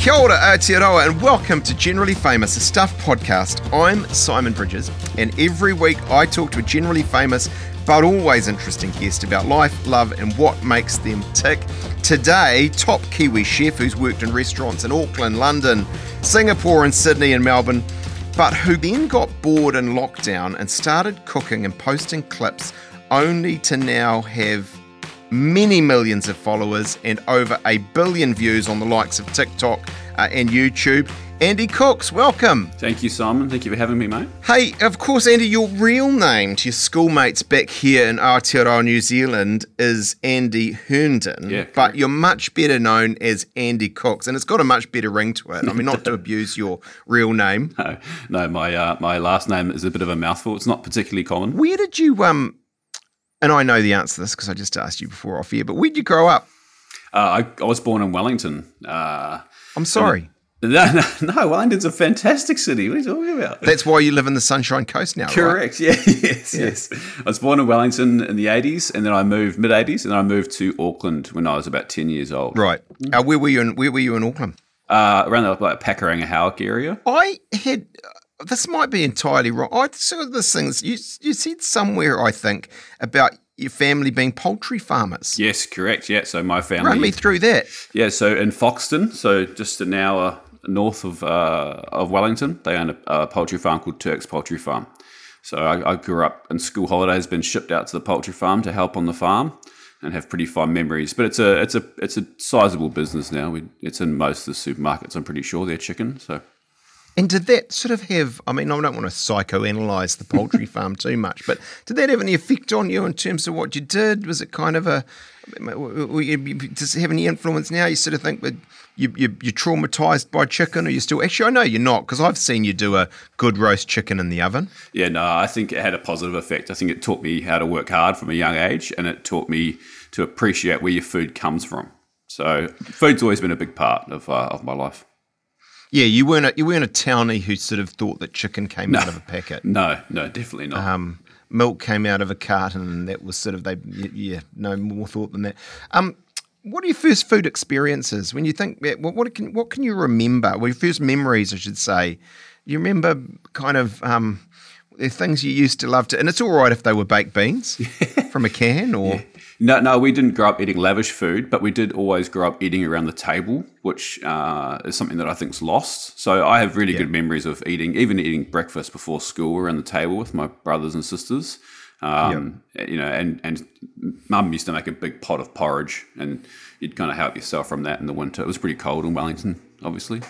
Kia ora, Aotearoa, and welcome to Generally Famous, a Stuff podcast. I'm Simon Bridges, and every week I talk to a generally famous but always interesting guest about life, love, and what makes them tick. Today, top Kiwi chef who's worked in restaurants in Auckland, London, Singapore, and Sydney and Melbourne, but who then got bored in lockdown and started cooking and posting clips only to now have many millions of followers and over a billion views on the likes of TikTok uh, and YouTube. Andy Cooks, welcome. Thank you, Simon. Thank you for having me, mate. Hey, of course, Andy, your real name to your schoolmates back here in Aotearoa, New Zealand is Andy Hearnden, Yeah, but you're much better known as Andy Cooks, and it's got a much better ring to it. I mean, not to abuse your real name. No, no, my uh, my last name is a bit of a mouthful. It's not particularly common. Where did you, um, and I know the answer to this because I just asked you before off here, but where'd you grow up? Uh, I, I was born in Wellington. Uh, I'm sorry. no, no, no, Wellington's a fantastic city. What are you talking about? That's why you live in the Sunshine Coast now, right? Correct. Yeah. Yes. Yes. I was born in Wellington in the eighties, and then I moved mid eighties, and then I moved to Auckland when I was about ten years old. Right. Uh, where were you in Where were you in Auckland? Uh, around the like Pakuranga Howick area. I had. This might be entirely wrong. I saw this thing. You you said somewhere I think about your family being poultry farmers. Yes, correct. Yeah. So my family. Run me through that. Yeah, so in Foxton, so just an hour north of uh, of Wellington, they own a, a poultry farm called Turk's Poultry Farm. So I, I grew up in school holidays, been shipped out to the poultry farm to help on the farm, and have pretty fond memories. But it's a it's a it's a sizable business now. We, it's in most of the supermarkets. I'm pretty sure they're chicken. So And did that sort of have? I mean, I don't want to psychoanalyze the poultry farm too much, but did that have any effect on you in terms of what you did? Was it kind of a? Does it have any influence now? You sort of think that you, you you're traumatized by chicken, or you still? Actually, I know you're not because I've seen you do a good roast chicken in the oven. yeah, no, I think it had a positive effect. I think it taught me how to work hard from a young age, and it taught me to appreciate where your food comes from. So food's always been a big part of uh, of my life. Yeah, you weren't a, you weren't a townie who sort of thought that chicken came out of a packet. No, no, definitely not. Um, milk came out of a carton, and that was sort of they. Yeah, no more thought than that. Um, what are your first food experiences when you think? yeah, What, what can what can you remember? Well, your first memories, I should say. You remember kind of um, the things you used to love to, and it's all right if they were baked beans from a can or. No, no, we didn't grow up eating lavish food, but we did always grow up eating around the table, which uh, is something that I think's lost. So I have really good memories of eating, even eating breakfast before school around the table with my brothers and sisters. Um, You know, and and mum used to make a big pot of porridge, and you'd kind of help yourself from that in the winter. It was pretty cold in Wellington, obviously.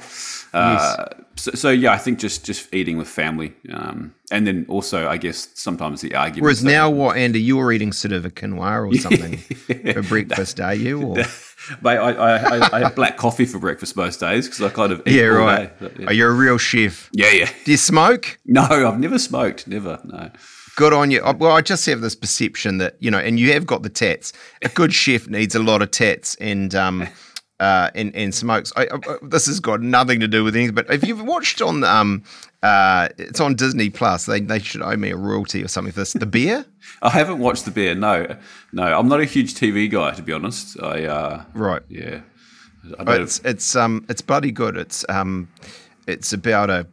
Uh, so, so yeah, I think just just eating with family, um, and then also I guess sometimes the argument. Whereas now, what Andy, you're eating sort of a quinoa or something for breakfast, are you? Or Mate, I, I, I, I have black coffee for breakfast most days because I kind of eat yeah, right. day. But, Oh, you're a real chef. yeah, yeah. Do you smoke? No, I've never smoked. Never. No. Good on you. Uh, Well, I just have this perception that you know, and you have got the tats. A good chef needs a lot of tats and um, uh, and and smokes. I, I, this has got nothing to do with anything. But if you've watched on um, uh, it's on Disney Plus, they they should owe me a royalty or something for this. The Bear, I haven't watched the bear. No, no. I'm not a huge TV guy, to be honest. I, uh, right? yeah. I it's it's um it's bloody good. It's um it's about a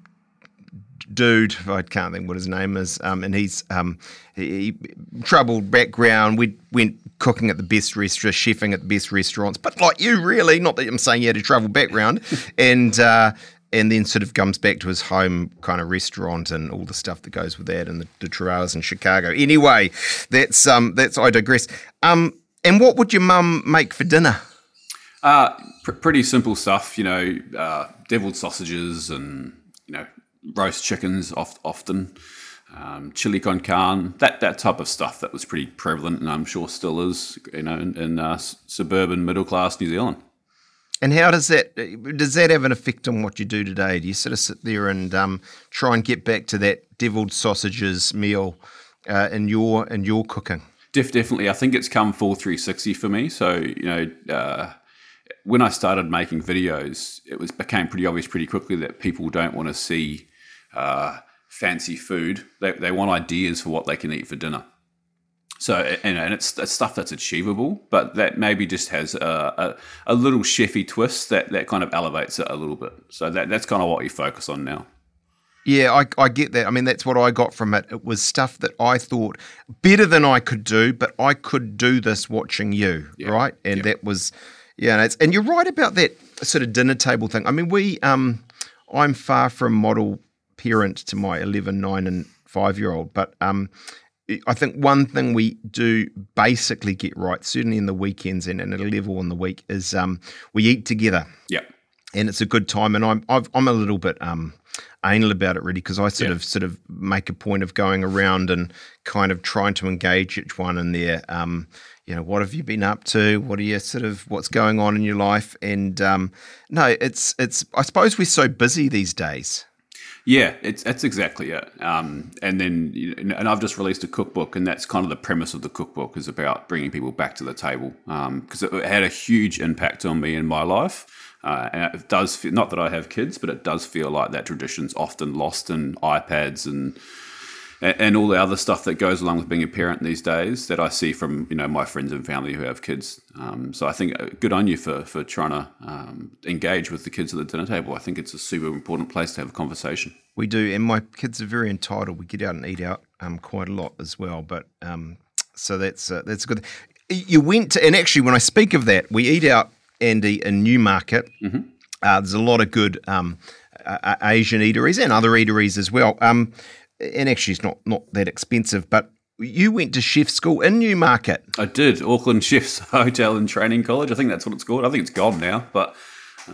dude I can't think what his name is um and he's um he, he troubled background we went cooking at the best restaurants chefing at the best restaurants but like you really not that I'm saying you had a troubled background and uh and then sort of comes back to his home kind of restaurant and all the stuff that goes with that and the, the in Chicago. Anyway, that's um that's I digress. Um and what would your mum make for dinner? uh, pr- pretty simple stuff, you know, uh, deviled sausages and, roast chickens oft- often, um, chili con carne, that, that type of stuff that was pretty prevalent and I'm sure still is, you know, in, in uh, suburban middle class New Zealand. And how does that does that have an effect on what you do today? Do you sort of sit there and um, try and get back to that deviled sausages meal uh, in your in your cooking? Def- definitely, I think it's come full 360 for me. So you know, uh, when I started making videos, it was became pretty obvious pretty quickly that people don't want to see uh, fancy food. They, they want ideas for what they can eat for dinner. So and, and it's, it's stuff that's achievable, but that maybe just has a, a, a, little chefy twist that, that kind of elevates it a little bit. So that that's kind of what you focus on now. Yeah, I, I get that. I mean, that's what I got from it. It was stuff that I thought better than I could do, but I could do this watching you, yeah. right? And yeah. that was, yeah. And, and you're right about that sort of dinner table thing. I mean, we, um, I'm far from model parent to my 11, 9, and 5 year old, but um, I think one thing we do basically get right, certainly in the weekends and, at a level in the week, is um, we eat together. Yeah. And it's a good time. And I'm i am a little bit um, anal about it, really, because I sort yeah. of sort of make a point of going around and kind of trying to engage each one in their, um, you know, what have you been up to? What are you sort of what's going on in your life? And um, no, it's it's. I suppose we're so busy these days. Yeah, it's that's exactly it. Um, and then, and I've just released a cookbook, and that's kind of the premise of the cookbook is about bringing people back to the table because um, it had a huge impact on me in my life. Uh, and it does feel, not that I have kids, but it does feel like that tradition's often lost in iPads and and all the other stuff that goes along with being a parent these days that I see from you know my friends and family who have kids. Um, so I think uh, good on you for for trying to um, engage with the kids at the dinner table. I think it's a super important place to have a conversation. We do, and my kids are very entitled. We get out and eat out um, quite a lot as well. But um, so that's uh, that's good. You went to, and actually, when I speak of that, we eat out, Andy, in Newmarket. Mm-hmm. Uh, there's a lot of good um, uh, Asian eateries and other eateries as well. Um, and actually it's not not that expensive, but you went to chef school in Newmarket. I did Auckland Chefs Hotel and Training College. I think that's what it's called. I think it's gone now, but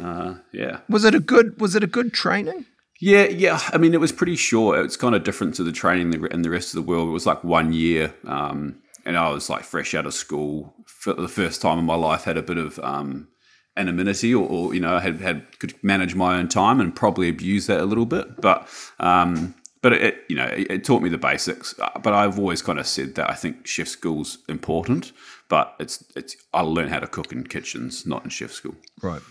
uh, yeah. Was it a good Was it a good training? Yeah, yeah. I mean, it was pretty short. It's kind of different to the training in the rest of the world. It was like one year, um, and I was like fresh out of school for the first time in my life. Had a bit of um, anonymity, or, or, you know, had had could manage my own time and probably abuse that a little bit. But um, but it, you know, it, it, taught me the basics. Uh, but I've always kind of said that I think chef school's important, but it's it's I learned how to cook in kitchens, not in chef school. Right.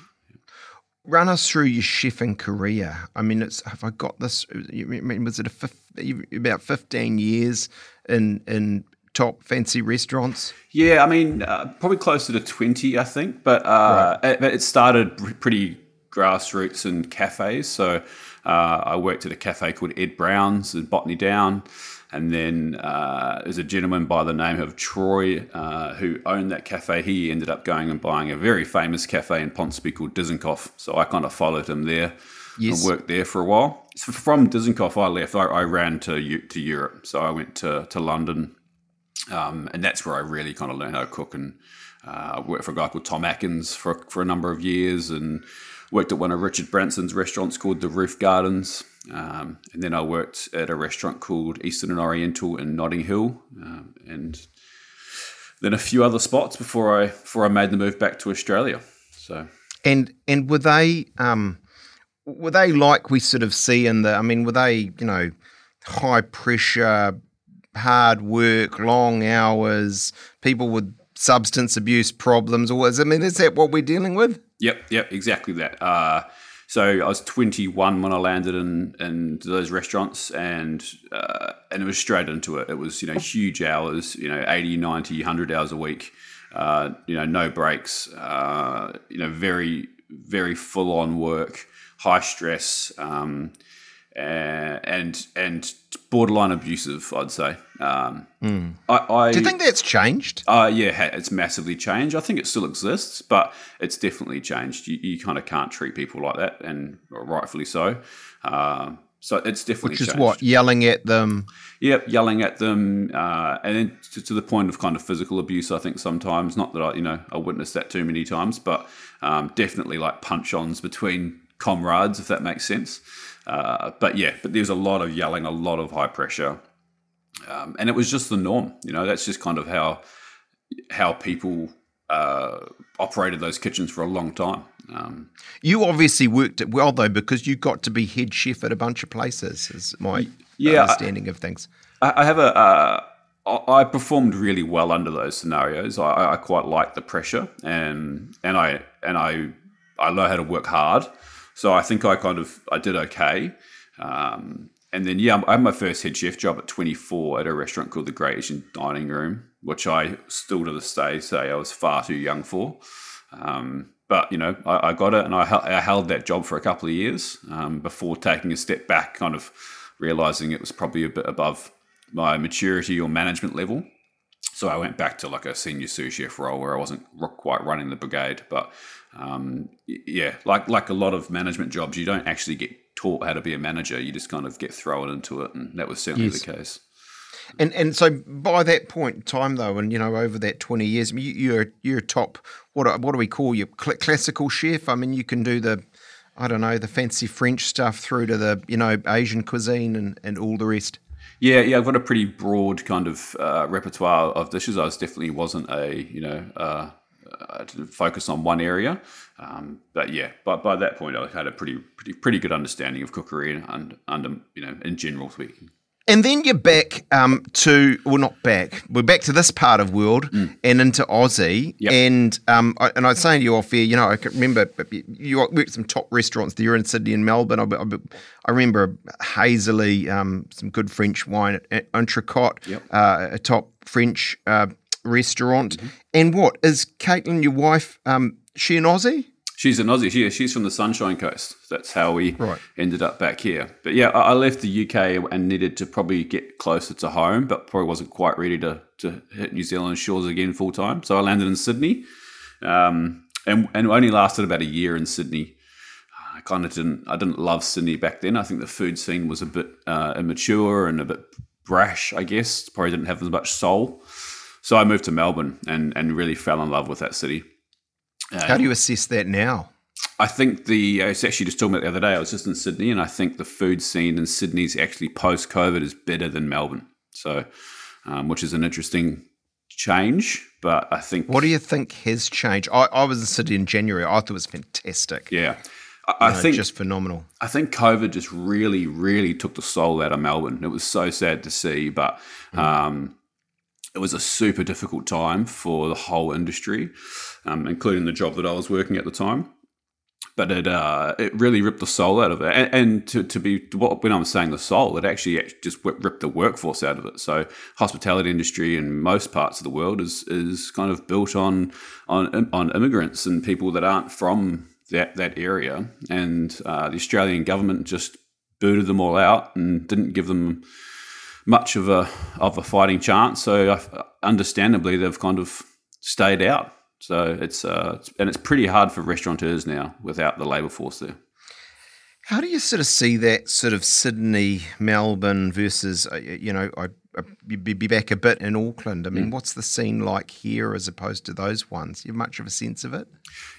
Run us through your chefing career. I mean, it's have I got this? I mean, was it a about fifteen years in in top fancy restaurants? Yeah, I mean, uh, probably closer to twenty, I think. But uh, right. it, it started pretty grassroots in cafes. So uh, I worked at a cafe called Ed Brown's in Botany Down. And then uh, there's a gentleman by the name of Troy uh, who owned that cafe. He ended up going and buying a very famous cafe in Ponsonby called Dizengoff. So I kind of followed him there yes. and worked there for a while. So from Dizengoff, I left. I, I, ran to to Europe. So I went to, to London. Um, and that's where I really kind of learned how to cook. And uh, I worked for a guy called Tom Aikens for, for a number of years. And worked at one of Richard Branson's restaurants called the Roof Gardens. Um, and then I worked at a restaurant called Eastern and Oriental in Notting Hill. Um, and then a few other spots before I before I made the move back to Australia. So and and were they um, were they like we sort of see in the? I mean, were they you know high pressure, hard work, long hours, people with substance abuse problems, or I mean, is that what we're dealing with? Yep, yep, exactly that. Uh, so I was 21 when I landed in, in those restaurants, and uh, and it was straight into it. It was you know huge hours, you know 80, 90, 100 hours a week. Uh, you know, no breaks. Uh, you know, very very full on work, high stress. Um, and and borderline abusive, I'd say. Um, mm. I, I, Do you think that's changed? Uh, yeah, it's massively changed. I think it still exists, but it's definitely changed. You, you kind of can't treat people like that, and rightfully so. Uh, so it's definitely which is changed. what yelling at them. Yep, yelling at them, uh, and then to, to, the point of kind of physical abuse. I think sometimes, not that I, you know, I witnessed that too many times, but um, definitely like punch-ons between comrades, if that makes sense. Uh, but yeah, but there's a lot of yelling, a lot of high pressure, um, and it was just the norm. You know, that's just kind of how how people uh, operated those kitchens for a long time. Um, you obviously worked it well though, because you got to be head chef at a bunch of places. Is my yeah, understanding I, of things. I have a. Uh, I performed really well under those scenarios. I, I quite like the pressure, and and I and I I know how to work hard. So I think I kind of I did okay. Um, and then yeah, I had my first head chef job at 24 at a restaurant called the Great Eastern Dining Room. which I still to this day say I was far too young for. Um, but you know, I, I, got it, and I, I, held that job for a couple of years um, before taking a step back, kind of realizing it was probably a bit above my maturity or management level. So I went back to like a senior sous chef role where I wasn't quite running the brigade. But um, yeah, like like a lot of management jobs, you don't actually get taught how to be a manager. You just kind of get thrown into it, and that was certainly yes. the case. And and so by that point in time, though, and you know, over that twenty years, you, are you're top. What what do we call you? Cl- classical chef. I mean, you can do the, I don't know, the fancy French stuff through to the you know Asian cuisine and and all the rest. Yeah, yeah, I've got a pretty broad kind of uh, repertoire of dishes. I was definitely wasn't a you know uh, focus on one area, um, but yeah, but by that point I had a pretty pretty pretty good understanding of cookery and, and under you know in general speaking. And then you're back um, to, well, not back. We're back to this part of world mm. and into Aussie. Yep. And um, I, and I was saying to you off air, you know, I can remember you worked at some top restaurants there in Sydney and Melbourne. I, I, I remember Hazily, um, some good French wine at Entrecote, yep. uh, a top French uh, restaurant. Mm-hmm. And what is Caitlin, your wife? Um, she an Aussie? She's an Aussie. She, she's from the Sunshine Coast. That's how we right. ended up back here. But yeah, I, I, left the UK and needed to probably get closer to home, but probably wasn't quite ready to, to hit New Zealand shores again full time. So I landed in Sydney um, and, and only lasted about a year in Sydney. I kind of didn't, I didn't love Sydney back then. I think the food scene was a bit uh, immature and a bit brash, I guess. Probably didn't have as much soul. So I moved to Melbourne and, and really fell in love with that city. How do you assess that now? I think the I was actually just talking about the other day. I was just in Sydney, and I think the food scene in Sydney is actually post COVID is better than Melbourne. So, um, which is an interesting change. But I think what do you think has changed? I, I was in Sydney in January. I thought it was fantastic. Yeah. I, know, think just phenomenal. I think COVID just really, really took the soul out of Melbourne. It was so sad to see, but mm. um, it was a super difficult time for the whole industry, um, including the job that I was working at the time. But it uh, it really ripped the soul out of it, and, and to, to be when I'm saying the soul, it actually just ripped the workforce out of it. So hospitality industry in most parts of the world is is kind of built on on on immigrants and people that aren't from that that area, and uh, the Australian government just booted them all out and didn't give them much of a of a fighting chance. So understandably, they've kind of stayed out. So it's uh, and it's pretty hard for restaurateurs now without the labour force there. How do you sort of see that sort of Sydney, Melbourne versus uh, you know I be back a bit in Auckland. I mean, mm. what's the scene like here as opposed to those ones? You have much of a sense of it?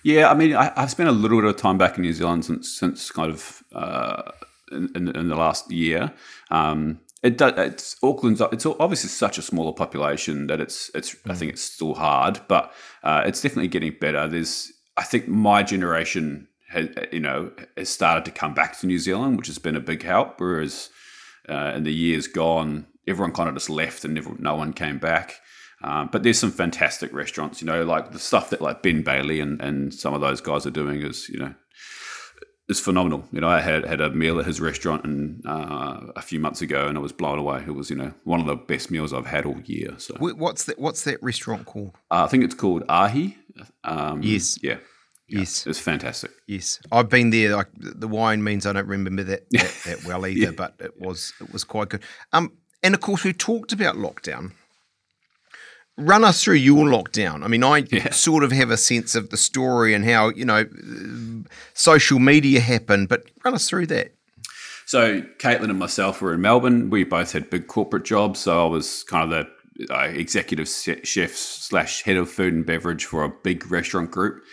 Yeah, I mean, I, have spent a little bit of time back in New Zealand since since kind of uh, in, in, in, the last year. Um, it does. It's Auckland's. It's obviously such a smaller population that it's. It's. Mm. I think it's still hard, but uh, it's definitely getting better. There's. I think my generation has, you know, has started to come back to New Zealand, which has been a big help. Whereas uh, in the years gone, everyone kind of just left and never, no one came back. Um, but there's some fantastic restaurants, you know, like the stuff that like Ben Bayly and, and some of those guys are doing is, you know, is phenomenal. You know, I had had a meal at his restaurant and uh, a few months ago, and I was blown away. It was you know one of the best meals I've had all year. So what's that? What's that restaurant called? Uh, I think it's called Ahi. Um, yes. Yeah. Yeah, yes, it's fantastic. Yes, I've been there. Like the wine means I don't remember that that, that well either, yeah. but it was it was quite good. Um, and of course we talked about lockdown run us through your lockdown. I mean, I yeah. sort of have a sense of the story and how, you know, social media happened, but run us through that. So, Caitlin and myself were in Melbourne. We both had big corporate jobs. So, I was kind of the uh, executive chef slash head of food and beverage for a big restaurant group.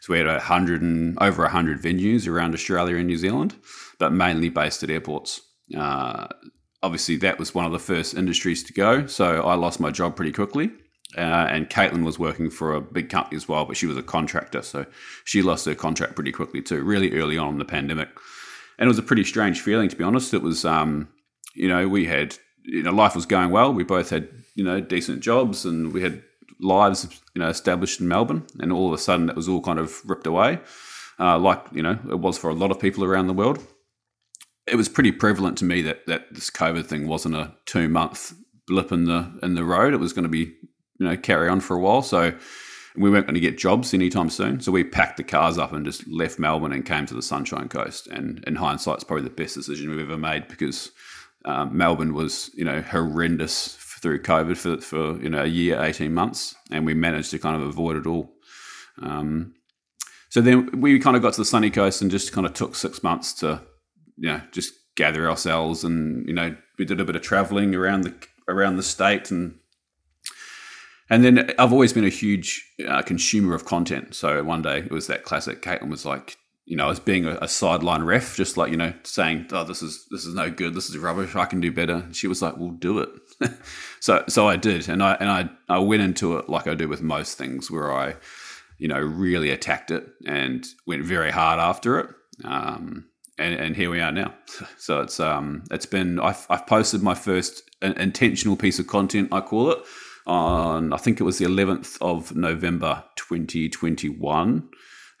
So, we had a hundred and over a hundred venues around Australia and New Zealand, but mainly based at airports. Uh, obviously, that was one of the first industries to go. So, I lost my job pretty quickly. Uh, and Caitlin was working for a big company as well, but she was a contractor, so she lost her contract pretty quickly too, really early on in the pandemic. And it was a pretty strange feeling, to be honest. It was, um, you know, we had, you know, life was going well. We both had, you know, decent jobs, and we had lives, you know, established in Melbourne. And all of a sudden, it was all kind of ripped away, uh, like you know, it was for a lot of people around the world. It was pretty prevalent to me that that this COVID thing wasn't a two month blip in the in the road. It was going to be you know carry on for a while. So we weren't going to get jobs anytime soon. So we packed the cars up and just left Melbourne and came to the Sunshine Coast. And in hindsight, it's probably the best decision we've ever made because um, Melbourne was, you know, horrendous through COVID for, for, you know, a year, 18 months. And we managed to kind of avoid it all. Um, so then we kind of got to the sunny coast and just kind of took six months to, you know, just gather ourselves. And, you know, we did a bit of traveling around the, around the state and and then I've always been a huge uh, consumer of content. So one day it was that classic. Caitlin was like, you know, as being a, a, sideline ref, just like you know, saying, "Oh, this is this is no good. This is rubbish. I can do better." She was like, "We'll do it." so so I did, and I and I I went into it like I do with most things, where I, you know, really attacked it and went very hard after it. Um, and, and here we are now. So it's um it's been I've, I've posted my first intentional piece of content, I call it on I think it was the 11th of November 2021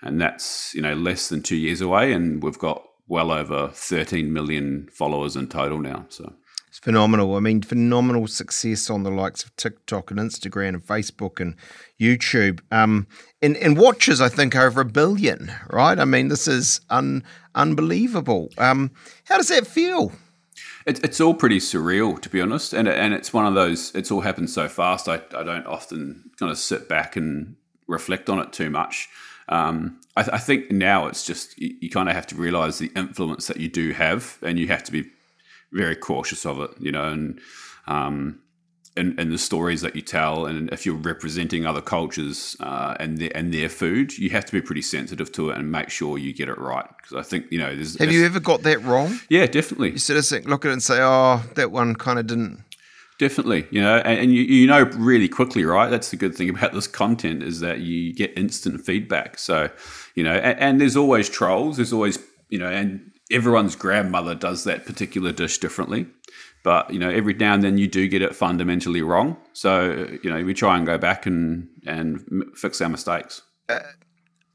and that's you know less than 2 years away and we've got well over 13 million followers in total now so it's phenomenal. I mean, phenomenal success on the likes of TikTok and Instagram and Facebook and YouTube. Um, and, and watches, I think, over a billion, right? I mean, this is un, unbelievable. Um, how does that feel? It, it's all pretty surreal, to be honest, and and it's one of those. It's all happened so fast. I, I don't often kind of sit back and reflect on it too much. Um, I, I, think now it's just you, you kind of have to realize the influence that you do have, and you have to be very cautious of it. You know, and um, and, and the stories that you tell, and if you're representing other cultures uh, and their and their food, you have to be pretty sensitive to it and make sure you get it right. Because I think you know, there's. Have you ever got that wrong? Yeah, definitely. You sort of think, look at it and say, "Oh, that one kind of didn't." Definitely, you know, and, and you, you know really quickly, right? That's the good thing about this content is that you get instant feedback. So, you know, and, and there's always trolls. There's always, you know, and everyone's grandmother does that particular dish differently but you know every now and then you do get it fundamentally wrong. So you know we try and go back and and fix our mistakes. Uh,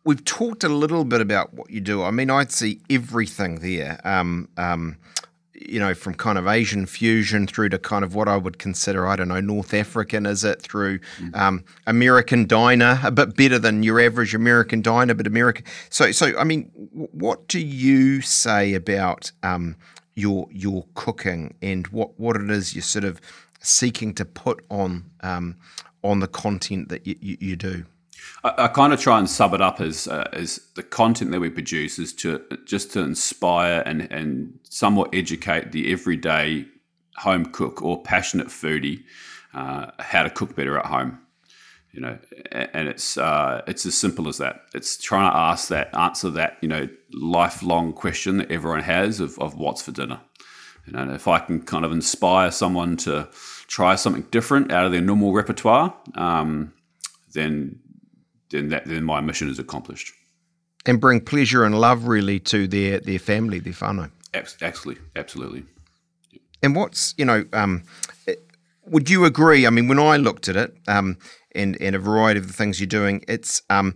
we've talked a little bit about what you do. I mean i'd see everything there um, um, you know from kind of asian fusion through to kind of what i would consider i don't know north african is it through mm. um, american diner a bit better than your average american diner but american. So so i mean what do you say about your your cooking and what what it is you're sort of seeking to put on um, on the content that you, you, you do. I, I, kind of try and sub it up as uh, as the content that we produce is to just to inspire and and somewhat educate the everyday home cook or passionate foodie uh, how to cook better at home you know and it's uh, it's as simple as that. It's trying to ask that answer that you know lifelong question that everyone has of, of what's for dinner. You know and if i can kind of inspire someone to try something different out of their normal repertoire um, then then that then my mission is accomplished. And bring pleasure and love really to their their family their whānau. Absolutely absolutely. And what's you know um, would you agree? I mean, when I looked at it, um, and and a variety of the things you're doing, it's um,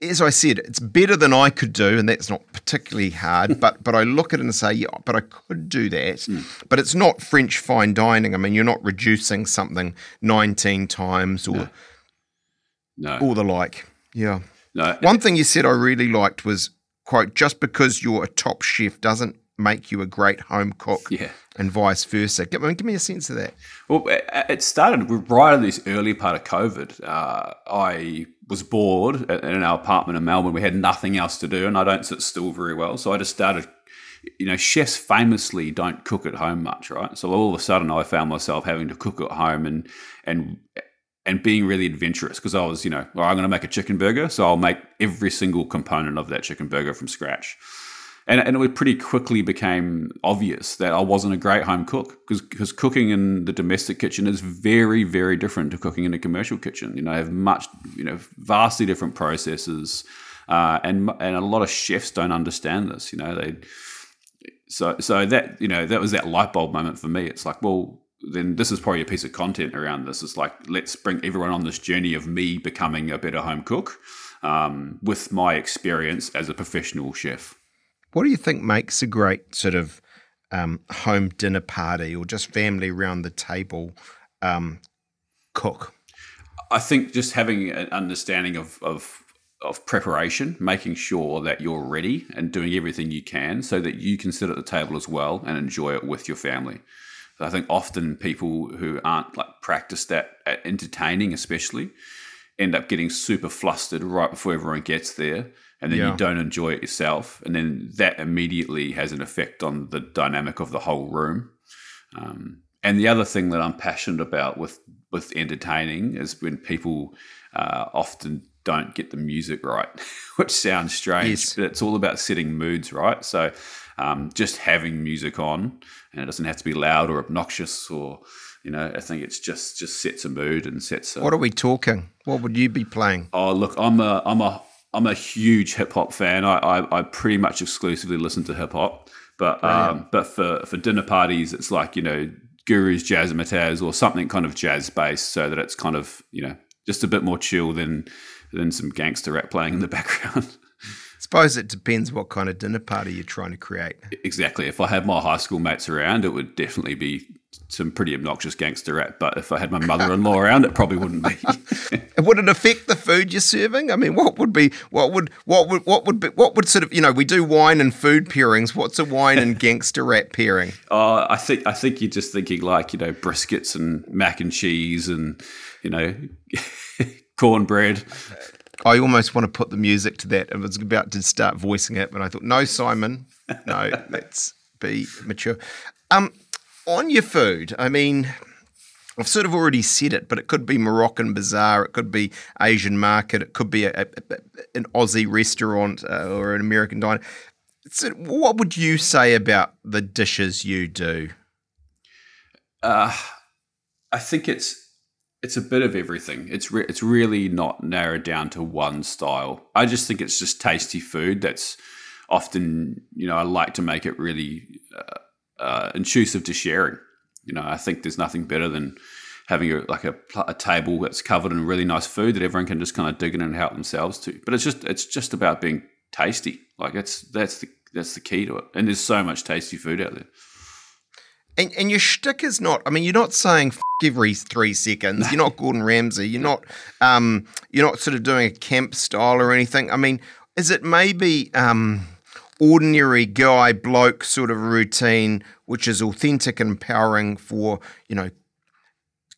as I said, it's better than I could do, and that's not particularly hard. but but I look at it and say, yeah, but I could do that. Mm. But it's not French fine dining. I mean, you're not reducing something 19 times or no. no. or the like. Yeah. No. One thing you said I really liked was quote, just because you're a top chef doesn't make you a great home cook. Yeah and vice versa. Give, I mean, give me a sense of that. Well, it started right in this early part of COVID. Uh, I was bored in our apartment in Melbourne. We had nothing else to do, and I don't sit still very well. So I just started. You know, chefs famously don't cook at home much, right? So all of a sudden, I found myself having to cook at home and and and being really adventurous because I was, you know, well, I'm going to make a chicken burger, so I'll make every single component of that chicken burger from scratch and, and it pretty quickly became obvious that I wasn't a great home cook because because cooking in the domestic kitchen is very very different to cooking in a commercial kitchen. You know, I have much you know vastly different processes, uh, and and a lot of chefs don't understand this. You know, they so so that you know that was that light bulb moment for me. It's like well. Then this is probably a piece of content around this. It's like let's bring everyone on this journey of me becoming a better home cook um, with my experience as a professional chef. What do you think makes a great sort of um, home dinner party or just family around the table um, cook? I think just having an understanding of, of of preparation, making sure that you're ready and doing everything you can so that you can sit at the table as well and enjoy it with your family. I think often people who aren't like practiced at, at entertaining, especially, end up getting super flustered right before everyone gets there, and then yeah. you don't enjoy it yourself, and then that immediately has an effect on the dynamic of the whole room. Um, and the other thing that I'm passionate about with with entertaining is when people uh, often don't get the music right, which sounds strange, yes. but it's all about setting moods right. So um, just having music on, and it doesn't have to be loud or obnoxious or you know, I think it's just just sets a mood and sets. A, what are we talking? What would you be playing? Oh, look, I'm a I'm a I'm a huge hip hop fan. I, I, I pretty much exclusively listen to hip hop, but um, but for for dinner parties, it's like you know Guru's Jazzmatazz or something kind of jazz based, so that it's kind of you know just a bit more chill than than some gangster rap playing in the background. I suppose it depends what kind of dinner party you're trying to create. Exactly. If I had my high school mates around, it would definitely be some pretty obnoxious gangster rap. But if I had my mother-in-law around, it probably wouldn't be. would it affect the food you're serving? I mean, what would be what would what would what would be, what would sort of you know we do wine and food pairings. What's a wine and gangster rap pairing? Uh, I think I think you're just thinking like you know briskets and mac and cheese and you know cornbread. I almost want to put the music to that. I was about to start voicing it, but I thought, no, Simon, no, let's be mature. Um, on your food, I mean, I've sort of already said it, but it could be Moroccan bazaar, it could be Asian market, it could be a, a, an Aussie restaurant uh, or an American diner. So what would you say about the dishes you do? Uh, I think it's it's a bit of everything. It's re- it's really not narrowed down to one style. I just think it's just tasty food. That's often you know I like to make it really uh, uh, intrusive to sharing. You know I think there's nothing better than having a, like a, a table that's covered in really nice food that everyone can just kind of dig in and help themselves to. But it's just it's just about being tasty. Like it's that's the that's the key to it. And there's so much tasty food out there. And, and your shtick is not. I mean, you're not saying every three seconds. You're not Gordon Ramsay. You're not. Um, you're not sort of doing a camp style or anything. I mean, is it maybe um, ordinary guy bloke sort of routine, which is authentic and empowering for you know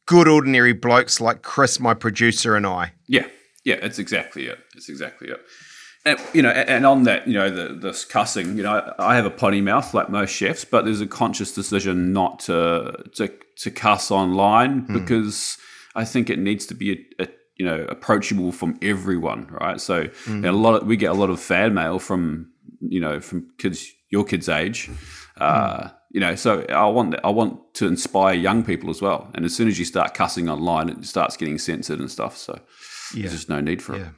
good ordinary blokes like Chris, my producer, and I? Yeah, yeah, it's exactly it. It's exactly it. And, you know, and on that, you know, the this cussing, you know, I have a potty mouth like most chefs, but there's a conscious decision not to to, to cuss online mm. because I think it needs to be a, a you know approachable from everyone, right? So mm. a lot of, we get a lot of fan mail from you know from kids your kids' age, uh, mm. you know. So I want I want to inspire young people as well. And as soon as you start cussing online, it starts getting censored and stuff. So yeah. there's just no need for yeah. it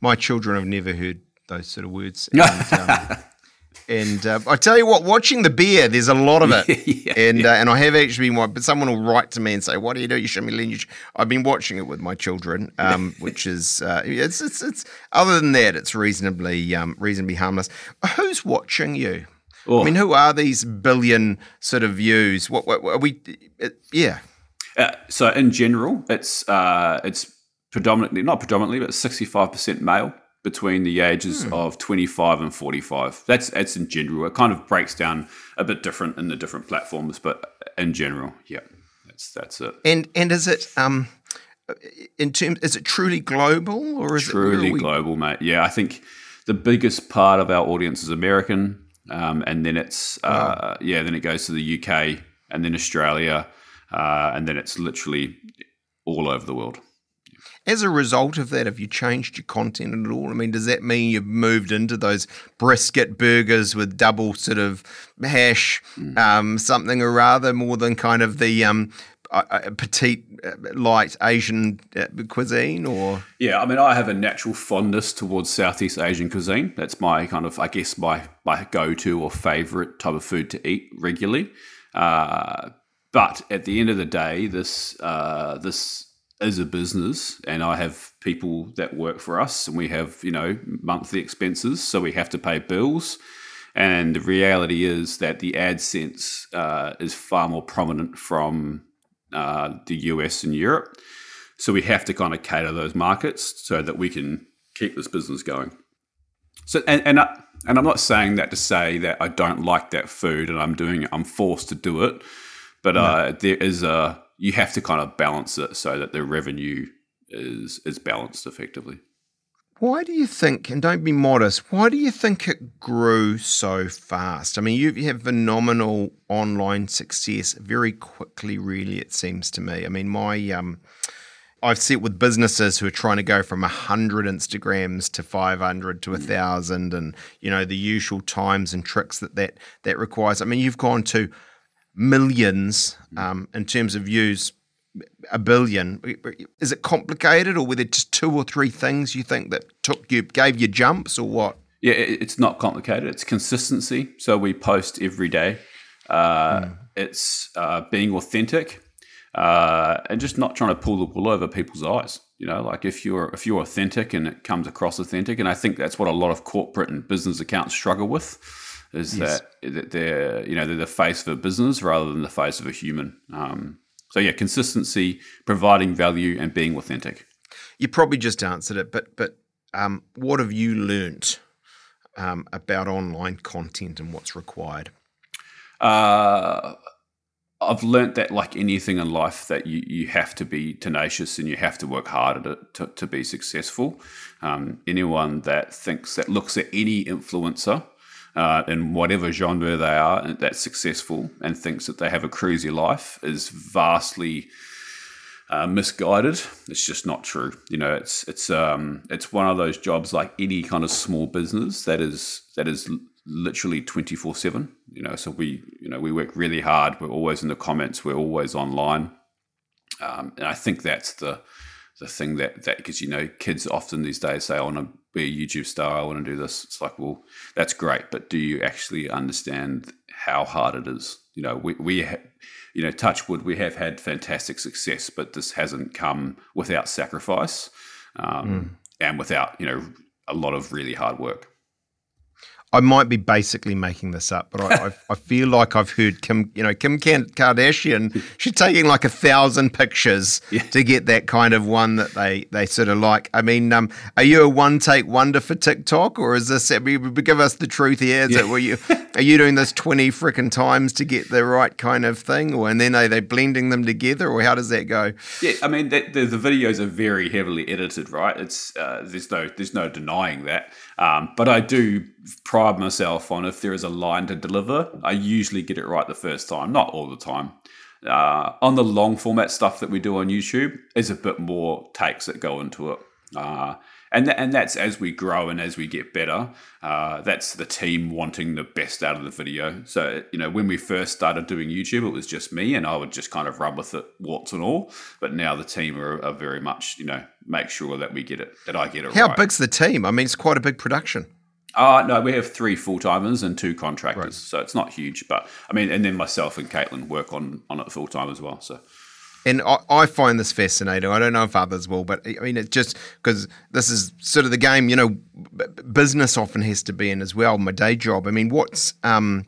my children have never heard those sort of words. And, um, and uh, I tell you what, watching the Bear, there's a lot of it, yeah, and yeah. Uh, and I have actually been. But someone will write to me and say, "What do you do? You show me lineage." I've been watching it with my children, um, which is uh, it's it's it's. Other than that, it's reasonably um, reasonably harmless. Who's watching you? Oh. I mean, who are these billion sort of views? What, what, what are we? It, yeah. Uh, so in general, it's uh, it's predominantly, not predominantly, but 65% male between the ages hmm. of 25 and 45. That's that's in general. It kind of breaks down a bit different in the different platforms, but in general, yeah, that's that's it. And and is it um in terms is it truly global or is truly it truly global, mate? Yeah, I think the biggest part of our audience is American, um, and then it's uh, yeah, then it goes to the UK, and then Australia, uh, and then it's literally all over the world. As a result of that, have you changed your content at all? I mean, does that mean you've moved into those brisket burgers with double sort of hash, mm. um, something or rather, more than kind of the um, uh, petite, uh, light Asian uh, cuisine, or? Yeah, I mean, I have a natural fondness towards Southeast Asian cuisine. That's my kind of, I guess, my my go to or favorite type of food to eat regularly. Uh, but at the end of the day, this uh, this as a business and I have people that work for us and we have, you know, monthly expenses. So we have to pay bills. And the reality is that the AdSense uh, is far more prominent from uh, the US and Europe. So we have to kind of cater those markets so that we can keep this business going. So and and, I, and I'm not saying that to say that I don't like that food and I'm doing it, I'm forced to do it, but no. uh, there is a you have to kind of balance it so that the revenue is is balanced effectively. Why do you think, and don't be modest, why do you think it grew so fast? I mean, you have phenomenal online success very quickly, really, it seems to me. I mean, my um, I've seen with businesses who are trying to go from 100 Instagrams to 500 to 1,000 and, you know, the usual times and tricks that that, that requires. I mean, you've gone to millions um, in terms of views, a billion. Is it complicated or were there just two or three things you think that took you, gave you jumps or what? Yeah, it's not complicated. It's consistency. So we post every day. Uh, mm. It's uh, being authentic uh, and just not trying to pull the wool over people's eyes. You know, like if you're if you're authentic and it comes across authentic, and I think that's what a lot of corporate and business accounts struggle with, is yes. that, that they're you know they're the face of a business rather than the face of a human. Um, so yeah, consistency, providing value, and being authentic. You probably just answered it, but but um, what have you learnt um, about online content and what's required? Uh, I've learnt that, like anything in life, that you, you have to be tenacious and you have to work hard at it to, to be successful. Um, anyone that thinks that looks at any influencer uh, in whatever genre they are that's successful and thinks that they have a crazy life is vastly uh, misguided. It's just not true. You know, it's it's um, it's one of those jobs like any kind of small business that is that is literally 24 7 you know so we you know we work really hard we're always in the comments we're always online um, and i think that's the the thing that that because you know kids often these days say want to be a youtube star i want to do this. It's like well that's great but do you actually understand how hard it is? You know we, we ha- you know touch wood we have had fantastic success but this hasn't come without sacrifice um, mm. and without you know a lot of really hard work I might be basically making this up, but I, I, I, feel like I've heard Kim, you know, Kim Kardashian. She's taking like a thousand pictures yeah. to get that kind of one that they they sort of like. I mean, um, are you a one take wonder for TikTok, or is this? I mean, give us the truth here. Is yeah. it were you? Are you doing this twenty freaking times to get the right kind of thing, or and then are they blending them together, or how does that go? Yeah, I mean, the, the, the videos are very heavily edited, right? It's uh, there's no there's no denying that. Um, but I do pride myself on if there is a line to deliver, I usually get it right the first time, not all the time. Uh, on the long format stuff that we do on YouTube, is a bit more takes that go into it. Uh, and th- and that's as we grow and as we get better. Uh, that's the team wanting the best out of the video. So you know, when we first started doing YouTube, it was just me, and I would just kind of rub with it, warts and all. But now the team are, are very much you know make sure that we get it, that I get it. How right. big's the team? I mean, it's quite a big production. Uh, no, we have three full timers and two contractors, right. so it's not huge. But I mean, and then myself and Caitlin work on on it full time as well. So and I, I, find this fascinating. I don't know if others will, but I mean, it's just because this is sort of the game, you know, business often has to be in as well. My day job. I mean, what's, um,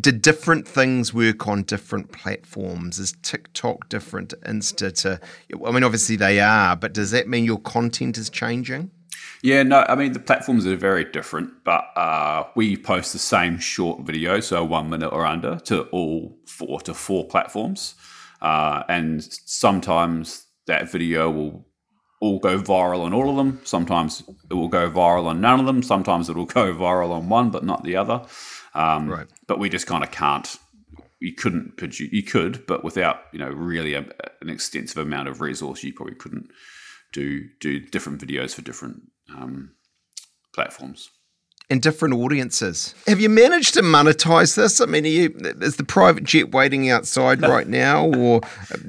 different things work on different platforms? Is TikTok different to Insta to, I mean, obviously they are, but does that mean your content is changing? Yeah, no, I mean the platforms are very different, but uh, we post the same short video, so one minute or under, to all four to four platforms. Uh, and sometimes that video will all go viral on all of them. Sometimes it will go viral on none of them. Sometimes it will go viral on one, but not the other. Um, right. But we just kind of can't. You couldn't produce. You could, but without you know really a, an extensive amount of resource, you probably couldn't do do different videos for different um, platforms and different audiences. Have you managed to monetize this? I mean, you, is the private jet waiting outside right now, or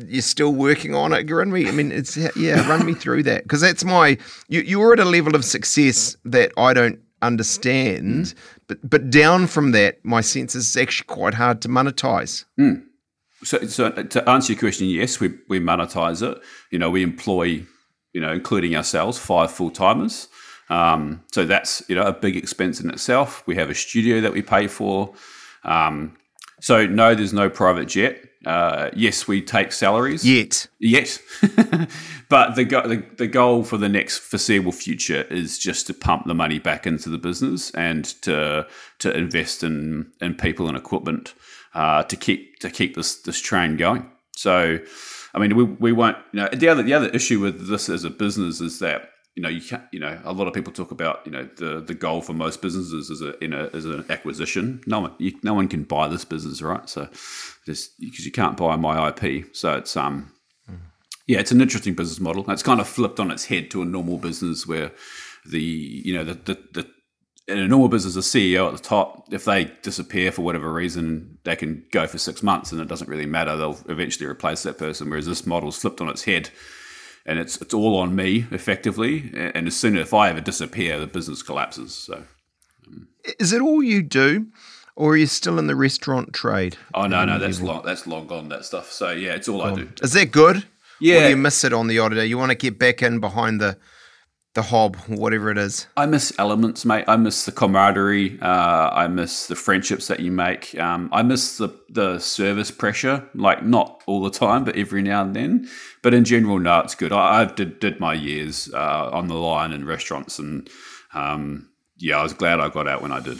you're still working on it? Run me, I mean, it's yeah, run me through that because that's my. You, you're at a level of success that I don't understand, mm. but but down from that, my sense is actually quite hard to monetize. Mm. So, so to answer your question, yes, we we monetize it. You know, we employ, you know, including ourselves, five full timers. Um, so that's you know a big expense in itself. We have a studio that we pay for. Um, So no, there's no private jet. Uh, yes, we take salaries. Yet. Yet. but the, go- the the goal for the next foreseeable future is just to pump the money back into the business and to to invest in in people and equipment uh, to keep to keep this this train going. So, I mean, we, we won't. You know, the other the other issue with this as a business is that you know you can't. You know, a lot of people talk about you know the the goal for most businesses is a in a is an acquisition. No one you, no one can buy this business, right? So, just because you can't buy my IP, so it's um. Yeah, it's an interesting business model. It's kind of flipped on its head to a normal business where the you know the the, the in a normal business, a CEO at the top, if they disappear for whatever reason, they can go for six months and it doesn't really matter. They'll eventually replace that person. Whereas this model's flipped on its head and it's it's all on me effectively. And as soon as if I ever disappear, the business collapses. So, Is it all you do, or are you still in the restaurant trade? oh no, no, that's long, that's long gone. That stuff. So yeah, it's all I do. Is that good? Or Yeah. do you miss it on the odd day? You want to get back in behind the the hob, whatever it is. I miss elements, mate. I miss the camaraderie. Uh, I miss the friendships that you make. Um, I miss the the service pressure, like not all the time, but every now and then. But in general, no, it's good. I, I did did my years uh, on the line in restaurants, and um, yeah, I was glad I got out when I did.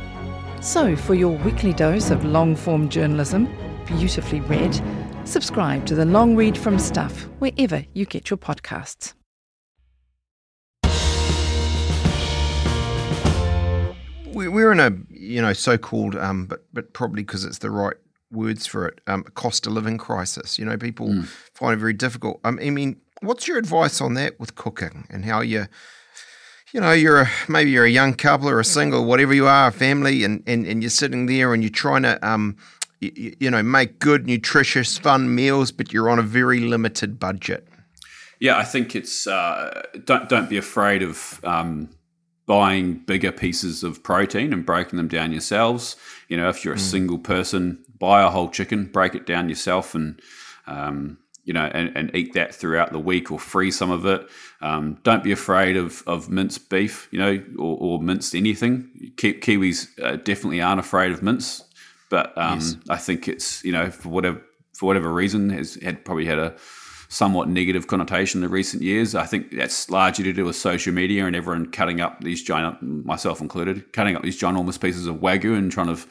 So, for your weekly dose of long form journalism, beautifully read, subscribe to the Long Read from Stuff wherever you get your podcasts. We- We're in a you know so-called, um, but but probably because it's the right words for it, um, cost of living crisis. You know, people find it very difficult. Um, I mean, what's your advice on that with cooking and how you, you know, you're a, maybe you're a young couple or a single, whatever you are, a family, and and, and you're sitting there and you're trying to um, you, you know, make good, nutritious, fun meals, but you're on a very limited budget. Yeah, I think it's uh, don't don't be afraid of um, buying bigger pieces of protein and breaking them down yourselves. You know, if you're a single person, buy a whole chicken, break it down yourself, and um, you know, and, and eat that throughout the week or freeze some of it. Um, don't be afraid of, of minced beef, you know, or, or minced anything. Ki- Kiwis uh, definitely aren't afraid of mince, but um, I think it's you know for whatever for whatever reason has had probably had a somewhat negative connotation in the recent years. I think that's largely to do with social media and everyone cutting up these giant, myself included, cutting up these ginormous pieces of wagyu and trying to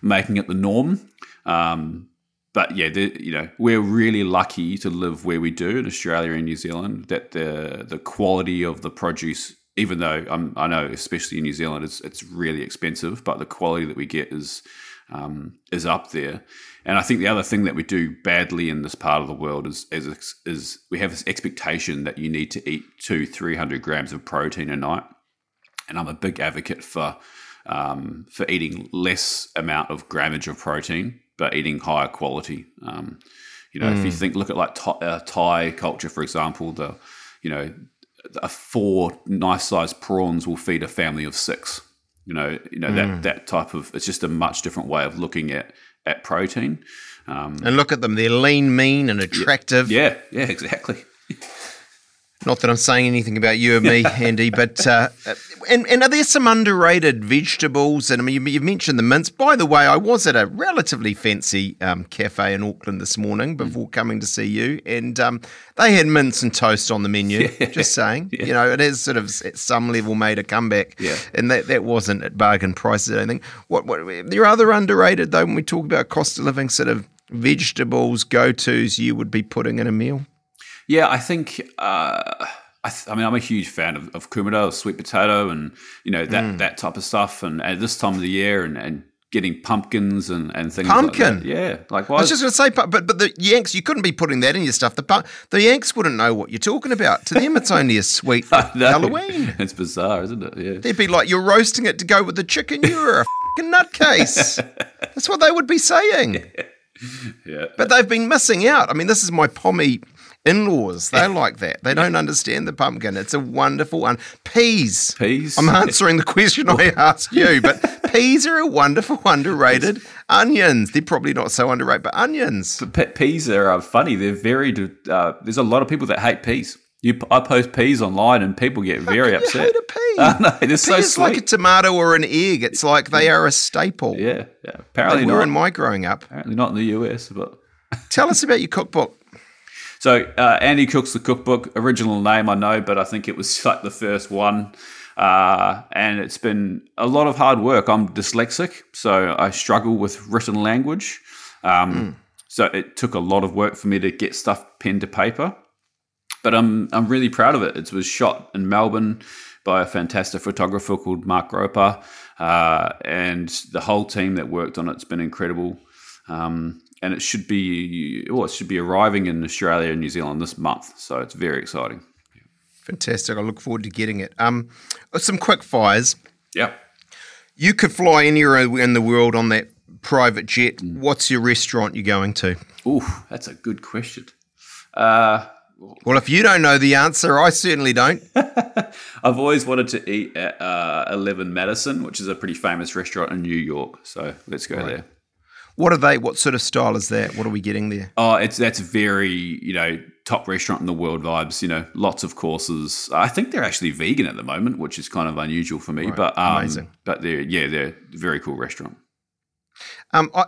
making it the norm. Um, but yeah, the, you know, we're really lucky to live where we do in Australia and New Zealand. That the the quality of the produce, even though um, I know, especially in New Zealand, it's it's really expensive, but the quality that we get is um, is up there. And I think the other thing that we do badly in this part of the world is is, is we have this expectation that you need to eat two, three hundred grams of protein a night. And I'm a big advocate for um, for eating less amount of grammage of protein, but eating higher quality. Um, you know, if you think, look at like Thai, uh, Thai culture, for example, the you know, a four nice sized prawns will feed a family of six. You know, you know that that type of it's just a much different way of looking at at protein. Um, And look at them; they're lean, mean, and attractive. yeah, yeah, exactly. Not that I'm saying anything about you and me, Andy, but uh, and and are there some underrated vegetables? And I mean, you, you mentioned the mince. By the way, I was at a relatively fancy um, cafe in Auckland this morning before coming to see you, and um, they had mince and toast on the menu. Just saying, you know, it has sort of at some level made a comeback. Yeah. and that, that wasn't at bargain prices. I think. What what there are other underrated though when we talk about cost of living sort of vegetables go tos you would be putting in a meal. Yeah, I think. Uh, I, th- I mean, I'm a huge fan of, of kumara, sweet potato, and you know that that type of stuff. And at this time of the year, and, and getting pumpkins and, and things Pumpkin? like that. Yeah. Like why I was just going to say, but but the Yanks, you couldn't be putting that in your stuff. The the Yanks wouldn't know what you're talking about. To them, it's only a sweet Halloween. It's bizarre, isn't it? Yeah. They'd be like, "You're roasting it to go with the chicken. You're a fucking nutcase." That's what they would be saying. Yeah. But they've been missing out. I mean, this is my pommy in-laws. They're like that. They don't understand the pumpkin. It's a wonderful one. Peas. Peas? I'm answering the question I asked you, but peas are a wonderful, underrated. Onions. They're probably not so underrated, but onions. But pe- peas are uh, funny. They're very. Uh, there's a lot of people that hate peas. You, I post peas online, and people get very How can upset. Hate a pea. Know, they're Pea so is like a tomato or an egg. It's like they are a staple. yeah, yeah. They Apparently were not. in my growing up. apparently not in the US, but Tell us about your cookbook. So uh, Andy Cooks the cookbook. Original name I know, but I think it was like the first one. Uh, and it's been a lot of hard work. I'm dyslexic, so I struggle with written language. Um, So it took a lot of work for me to get stuff pen to paper. But I'm I'm really proud of it. It was shot in Melbourne by a fantastic photographer called Mark Roper, uh, and the whole team that worked on it's been incredible. Um, and it should be well, it should be arriving in Australia and New Zealand this month. So it's very exciting. Fantastic. I look forward to getting it. Um, some quick fires. Yeah. You could fly anywhere in the world on that private jet. Mm. What's your restaurant you're going to? Ooh, that's a good question. Uh, Well, if you don't know the answer, I certainly don't. I've always wanted to eat at uh, Eleven Madison, which is a pretty famous restaurant in New York. So let's go there. What are they? What sort of style is that? What are we getting there? Oh, it's that's very you know top restaurant in the world vibes. You know, lots of courses. I think they're actually vegan at the moment, which is kind of unusual for me. But um, amazing. But they're yeah, they're a very cool restaurant. Um, I,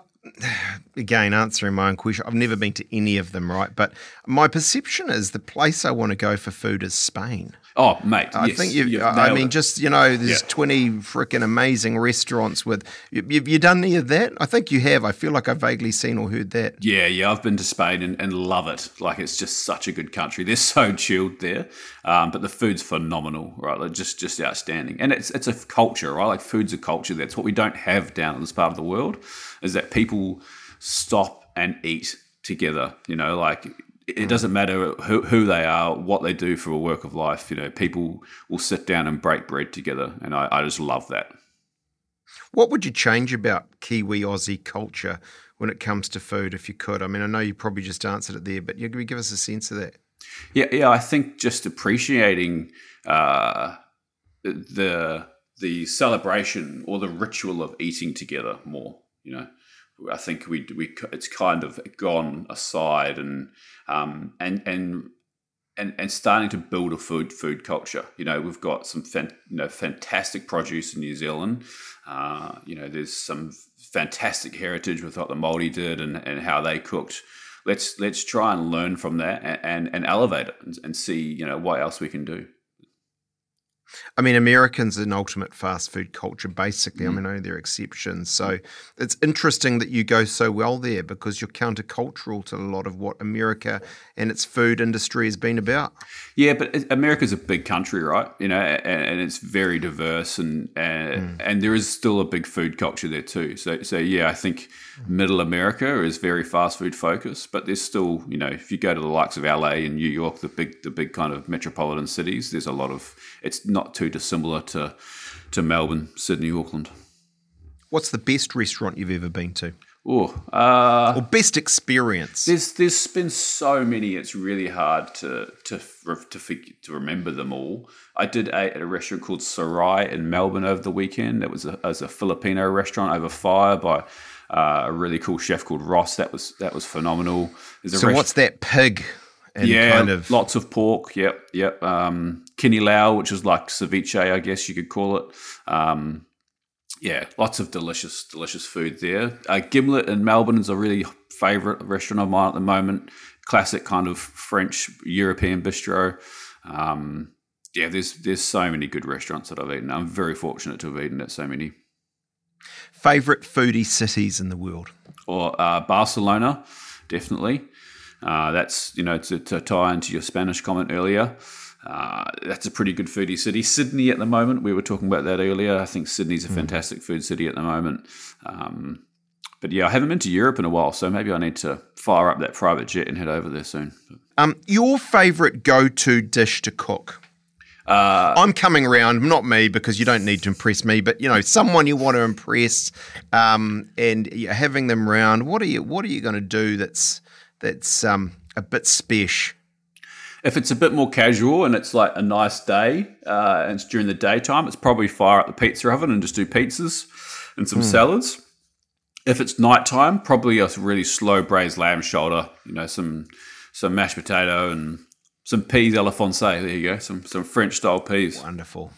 again, answering my own question, I've never been to any of them, right? But my perception is the place I want to go for food is Spain. Oh, mate, I yes, think you've, you've I mean, it. just, you know, there's Yeah. 20 freaking amazing restaurants with, you, have you done any of that? I think you have. I feel like I've vaguely seen or heard that. Yeah, yeah, I've been to Spain and, and love it. Like it's just such a good country. They're so chilled there, um, but the food's phenomenal, right? Like just just outstanding. And it's it's a culture, right? Like food's a culture. That's what we don't have down in this part of the world, is that people stop and eat together. You know, like it doesn't matter who, who they are, what they do for a work of life. You know, people will sit down and break bread together, and I, I just love that. What would you change about Kiwi Aussie culture when it comes to food if you could? I mean, I know you probably just answered it there, but you could give us a sense of that. Yeah, yeah. I think just appreciating uh, the the celebration or the ritual of eating together more. You know, I think we we it's kind of gone aside and um, and and. And, and starting to build a food food culture. You know, we've got some fan, you know fantastic produce in New Zealand. Uh, you know, there's some fantastic heritage with what the Māori did and, and how they cooked let's let's try and learn from that and, and, and elevate it and, and see you know what else we can do I mean, Americans are an ultimate fast food culture, basically. Mm. I mean, I know there are exceptions. So it's interesting that you go so well there because you're countercultural to a lot of what America and its food industry has been about. yeah but america's a big country right you know and, and it's very diverse and and, and there is still a big food culture there too so so yeah i think mm. middle america is very fast food focused but there's still you know if you go to the likes of la and new york the big the big kind of metropolitan cities there's a lot of it's not too dissimilar to to melbourne sydney auckland What's the best restaurant you've ever been to? oh uh Or best experience? There's there's been so many. It's really hard to to to to remember them all. I did eat at a restaurant called Serai in Melbourne over the weekend. It was a, was a Filipino restaurant over fire by uh, a really cool chef called Ross. That was that was phenomenal. A so rest- what's that pig? And yeah, kind of lots of pork. Yep, yep. Um, kinilaw, which is like ceviche, I guess you could call it. Um, yeah, lots of delicious, delicious food there. Uh, Gimlet in Melbourne is a really favourite restaurant of mine at the moment. Classic kind of French European bistro. Um, yeah, there's there's so many good restaurants that I've eaten. I'm very fortunate to have eaten at so many. favorite foodie cities in the world. Or uh, Barcelona, definitely. Uh, that's you know to, to tie into your Spanish comment earlier. Uh, that's a pretty good foodie city. Sydney at the moment, we were talking about that earlier. I think Sydney's a fantastic food city at the moment. Um, but yeah, I haven't been to Europe in a while, so maybe I need to fire up that private jet and head over there soon. Um, your favourite go-to dish to cook? Uh, I'm coming around, not me because you don't need to impress me, but you know someone you want to impress, um, and you're having them round. What are you What are you going to do that's that's um, a bit special? If it's a bit more casual and it's like a nice day uh, and it's during the daytime, it's probably fire up the pizza oven and just do pizzas and some mm. salads. If it's nighttime, probably a really slow braised lamb shoulder, you know, some some mashed potato and some peas a la There you go, some some French style peas. Wonderful,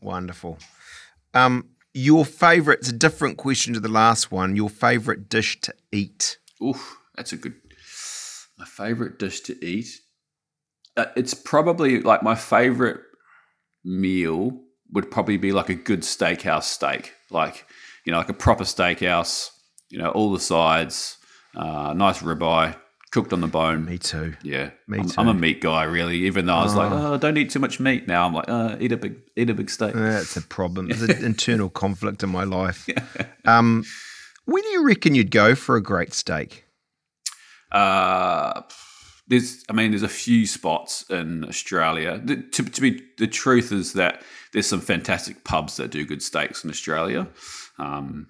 wonderful. Um, your favourite? It's a different question to the last one. Your favourite dish to eat? Oof, that's a good. My favourite dish to eat. Uh, it's probably like my favourite meal would probably be like a good steakhouse steak, like you know, like a proper steakhouse. You know, all the sides, uh, nice ribeye, cooked on the bone. Me too. Yeah, me I'm, too. I'm a meat guy, really. Even though I was oh. like, oh, don't eat too much meat. Now I'm like, uh, eat a big, eat a big steak. That's a problem. There's an internal conflict in my life. Um, where do you reckon you'd go for a great steak? Uh, there's, I mean, there's a few spots in Australia. The, to, to be the truth is that there's some fantastic pubs that do good steaks in Australia. Um,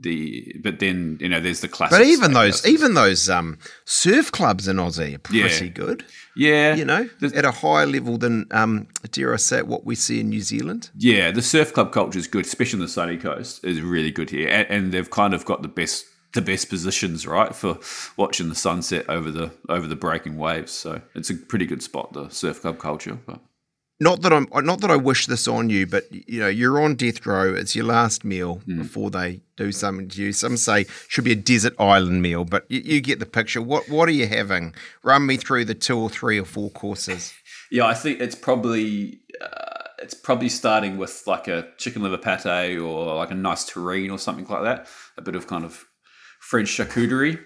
the but then you know there's the classic. But even those even those um, surf clubs in Aussie are pretty yeah. good. Yeah, you know, the, at a higher level than um, dare I say what we see in New Zealand. Yeah, the surf club culture is good, especially on the sunny coast. is really good here, and, and they've kind of got the best the best positions right for watching the sunset over the over the breaking waves. So it's a pretty good spot, the surf club culture. But not that I'm not that I wish this on you, but you know, you're on death row. It's your last meal mm. before they do something to you. Some say should be a desert island meal, but you, you, get the picture. What what are you having? Run me through the two or three or four courses. Yeah, I think it's probably uh, it's probably starting with like a chicken liver pate or like a nice terrine or something like that. A bit of kind of French charcuterie,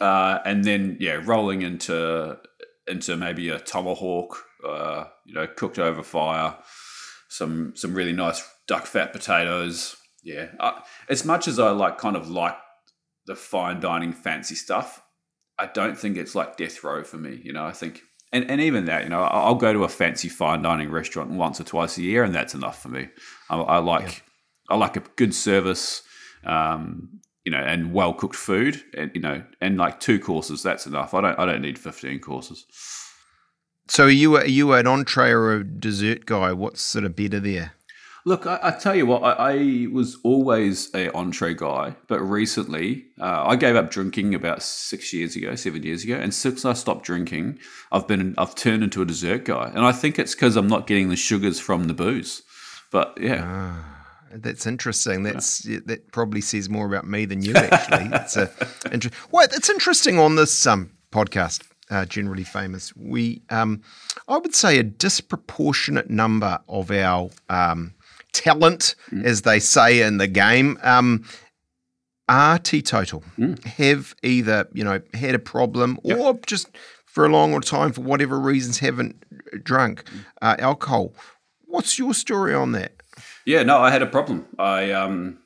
uh, and then yeah, rolling into into maybe a tomahawk uh, you know, cooked over fire, some some really nice duck fat potatoes. Yeah, uh, as much as I like, kind of like the fine dining fancy stuff, I don't think it's like death row for me. You know, I think, and, and even that, you know, I'll go to a fancy fine dining restaurant once or twice a year, and that's enough for me. I, I like, yeah. I like a good service, um, you know, and well cooked food, and you know, and like two courses, that's enough. I don't, I don't need fifteen courses. So are you are you an entree or a dessert guy? What's sort of better there? Look, I, I tell you what, I, I, was always a entree guy, but recently uh, I gave up drinking about six years ago, seven years ago, and since I stopped drinking, I've been I've turned into a dessert guy, and I think it's because I'm not getting the sugars from the booze. But yeah. Ah. That's interesting. That's yeah. that probably says more about me than you. Actually, it's a inter- well, it's interesting on this um, podcast uh, generally famous, we, um, I would say, a disproportionate number of our um, talent, mm. as they say in the game, um, are teetotal. Mm. Have either you know had a problem yep. or just for a long time for whatever reasons haven't drunk mm. uh, alcohol. What's your story on that? Yeah, no, I had a problem. I um,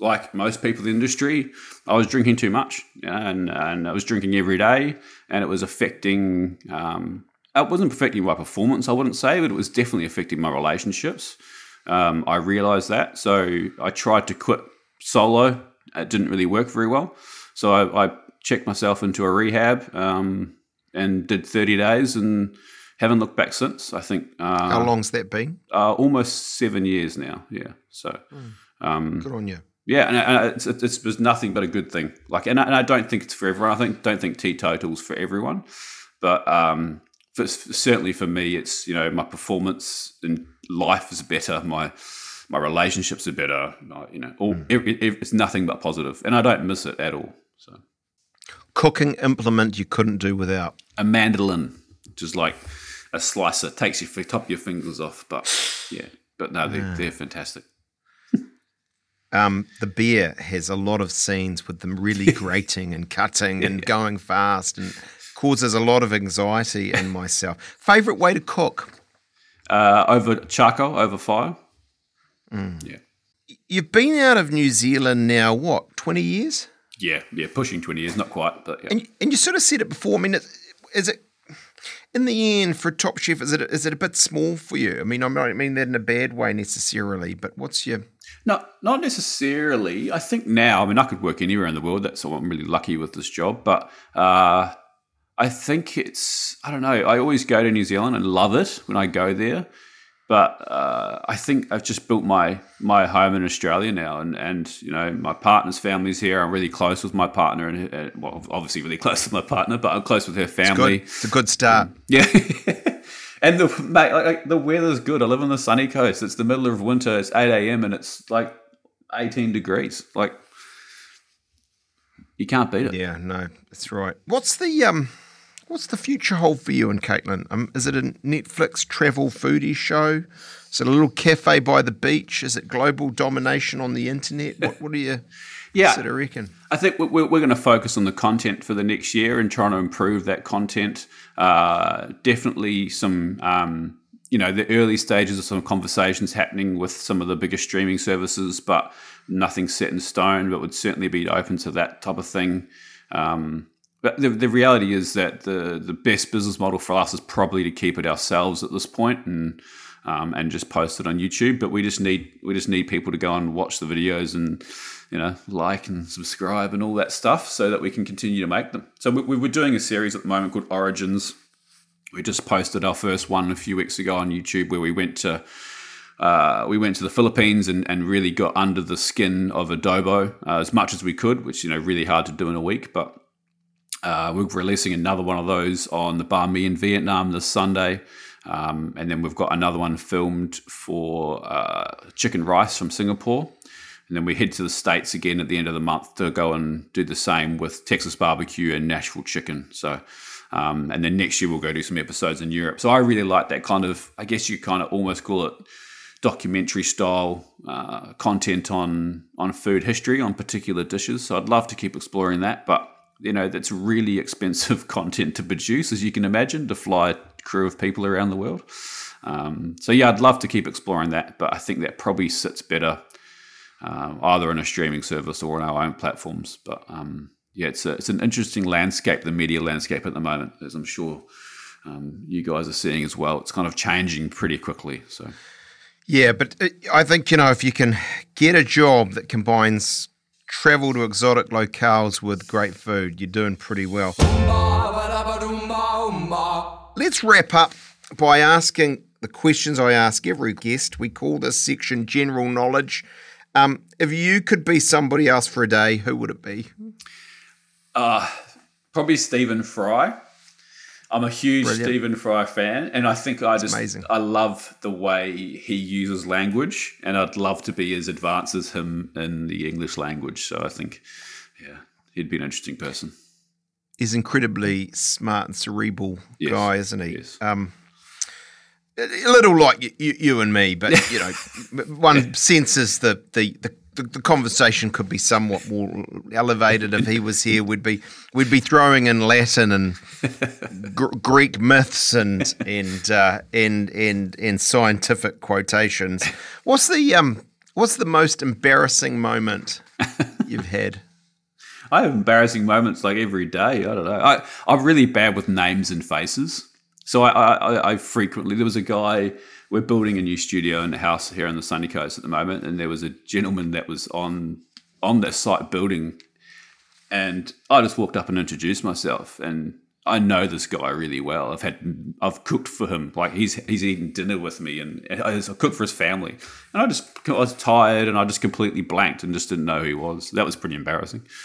like most people in the industry, I was drinking too much, and and I was drinking every day, and it was affecting. Um, it wasn't affecting my performance, I wouldn't say, but it was definitely affecting my relationships. Um, I realized that, so I tried to quit solo. It didn't really work very well, so I, I checked myself into a rehab um, and did thirty days, and haven't looked back since. I think. Uh, How long's that been? Uh, almost seven years now. Yeah, so. Mm. Good on you. Yeah, and, and it's, it's, it's, nothing but a good thing. Like, and I, and I don't think it's for everyone. I think don't think teetotals for everyone, but um, for, certainly for me, it's you know my performance in life is better. My my relationships are better. You know, all mm. it, it, it's nothing but positive. positive, and I don't miss it at all. So, cooking implement you couldn't do without a mandolin, which is like a slicer, takes your top of your fingers off. But yeah, but no, they're, yeah. they're fantastic. Um, the Bear has a lot of scenes with them really grating and cutting and yeah. going fast and causes a lot of anxiety in myself. Favorite way to cook? Uh, over charcoal, over fire. Yeah. You've been out of New Zealand now, what, 20 years? Yeah, yeah, pushing 20 years, not quite, but yeah. And, and you sort of said it before. I mean, is it in the end for Top Chef? Is it is it a bit small for you? I mean, I don't mean that in a bad way necessarily, but what's your No, not necessarily. I think now, I mean, I could work anywhere in the world. That's I'm really lucky with this job. But uh, I think it's, I don't know, I always go to New Zealand and love it when I go there. But uh, I think I've just built my my home in Australia now, and, and you know my partner's family's here. I'm really close with my partner, and uh, well, obviously really close with my partner, but I'm close with her family. It's a good start. Yeah. and the mate, like, the weather's good. I live on the sunny coast. It's the middle of winter. It's eight a.m. and it's like eighteen degrees. Like you can't beat it. Yeah, no, that's right. What's the um, what's the future hold for you and Caitlin? Um, is it a Netflix travel foodie show? Is it a little cafe by the beach? Is it global domination on the internet? What, what do you Yeah. sort of reckon? I think we're, we're going to focus on the content for the next year and trying to improve that content. Uh, definitely some, um, you know, the early stages of some conversations happening with some of the bigger streaming services, but nothing set in stone. But would certainly be open to that type of thing. Um, but the, the reality is that the the best business model for us is probably to keep it ourselves at this point and um, and just post it on YouTube. But we just need we just need people to go and watch the videos and you know like and subscribe and all that stuff so that we can continue to make them. So we, we we're doing a series at the moment called Origins. We just posted our first one a few weeks ago on YouTube where we went to uh, we went to the Philippines and, and really got under the skin of adobo uh, as much as we could, which you know really hard to do in a week, but uh, we're releasing another one of those on the Banh Mi in Vietnam this Sunday. Um, and then we've got another one filmed for uh, chicken rice from Singapore. And then we head to the States again at the end of the month to go and do the same with Texas barbecue and Nashville chicken. So, um, and then next year we'll go do some episodes in Europe. So I really like that kind of, I guess you kind of almost call it documentary style uh, content on on food history on particular dishes. So I'd love to keep exploring that, but you know that's really expensive content to produce, as you can imagine, to fly a crew of people around the world. Um, so yeah, I'd love to keep exploring that, but I think that probably sits better um, either in a streaming service or on our own platforms. But um, yeah, it's a, it's an interesting landscape, the media landscape at the moment, as I'm sure um, you guys are seeing as well. It's kind of changing pretty quickly. So. Yeah, but uh, I think, you know, if you can get a job that combines travel to exotic locales with great food, you're doing pretty well. Let's wrap up by asking the questions I ask every guest. We call this section General Knowledge. Um, if you could be somebody else for a day, who would it be? Uh, probably Stephen Fry. I'm a huge Brilliant. Stephen Fry fan, and I think I just amazing. I love the way he uses language, and I'd love to be as advanced as him in the English language. So I think, yeah, he'd be an interesting person. He's incredibly smart and cerebral Yes. guy, isn't he? Yes. Um, a a little like you, you, you and me, but you know, one senses the, the, the, the, the conversation could be somewhat more elevated if he was here. We'd be we'd be throwing in Latin and gr- Greek myths and and uh, and and and scientific quotations. What's the um What's the most embarrassing moment you've had? I have embarrassing moments like every day. I don't know. I, I'm really bad with names and faces. So I, I, I- I frequently, there was a guy, we're building a new studio in a house here on the sunny coast at the moment, and there was a gentleman that was on on that site building, and I just walked up and introduced myself, and I know this guy really well. I've had, I've cooked for him, like he's he's eaten dinner with me, and I cooked for his family, and I just I was tired, and I just completely blanked and just didn't know who he was. That was pretty embarrassing.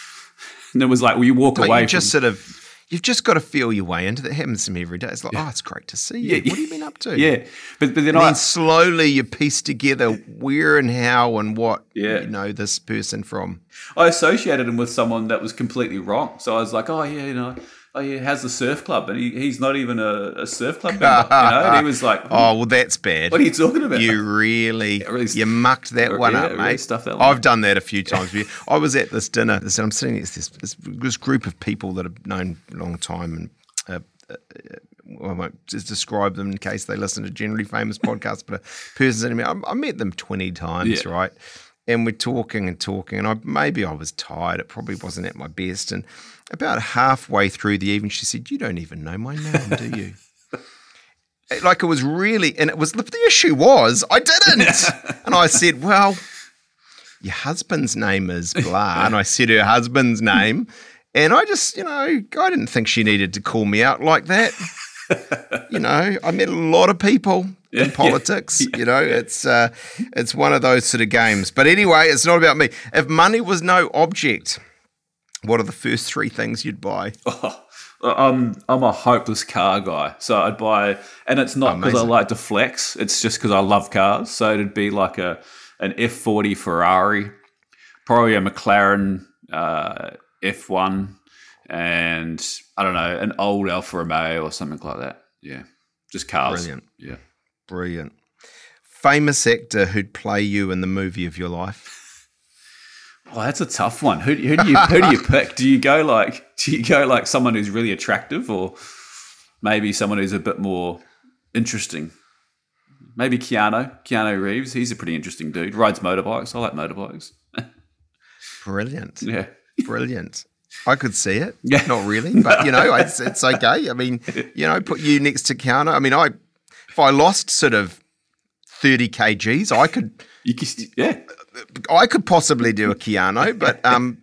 And it was like, well, you walk away you just from, sort of you've just got to feel your way into that. It happens to me every day. It's like, oh, it's great to see you. Yeah, what have you been up to? yeah, but but then And I then slowly you piece together where and how and what Yeah. you know this person from. I associated him with someone that was completely wrong. So I was like, oh yeah, you know, oh yeah, how's the surf club? And he, he's not even a, a surf club member, you know. And he was like, Oh well, that's bad. what are you talking about? You really, really- you mucked that one yeah, up, really mate. that one I've up. done that a few times. I was at this dinner. I'm sitting this, this, this group of people that I've known a long time, and uh, uh, I won't just describe them in case they listen to generally famous podcasts, but a person I, I met them 20 times, Yeah. right? And we're talking and talking, and I maybe I was tired. It probably wasn't at my best. And about halfway through the evening, she said, You don't even know my name, do you? like it was really, and it was the issue was I didn't. and I said, Well, your husband's name is blah. And I said her husband's name. And I just, you know, I didn't think she needed to call me out like that. you know, I met a lot of people Yeah, in yeah, politics. You know, it's uh, it's one of those sort of games. But anyway, it's not about me. If money was no object, what are the first three things you'd buy? Oh, I'm I'm a hopeless car guy, so I'd buy, and it's not because I like to flex. It's just because I love cars. So it'd be like a an F40 Ferrari, probably a McLaren uh, F1, and I don't know an old Alfa Romeo or something like that. Yeah, just cars. Brilliant. Yeah. Brilliant. Famous actor who'd play you in the movie of your life. Well, that's a tough one. Who, who do you who do you pick? Do you go like do you go like someone who's really attractive, or maybe someone who's a bit more interesting? Maybe Keanu, Keanu Reeves. He's a pretty interesting dude. Rides motorbikes. I like motorbikes. Brilliant. Yeah, Brilliant. I could see it. Yeah. Not really, but you know, it's, it's okay. I mean, you know, put you next to Keanu. I mean, I if I lost sort of thirty kgs, I could you st- yeah. I could possibly do a Keanu, but um,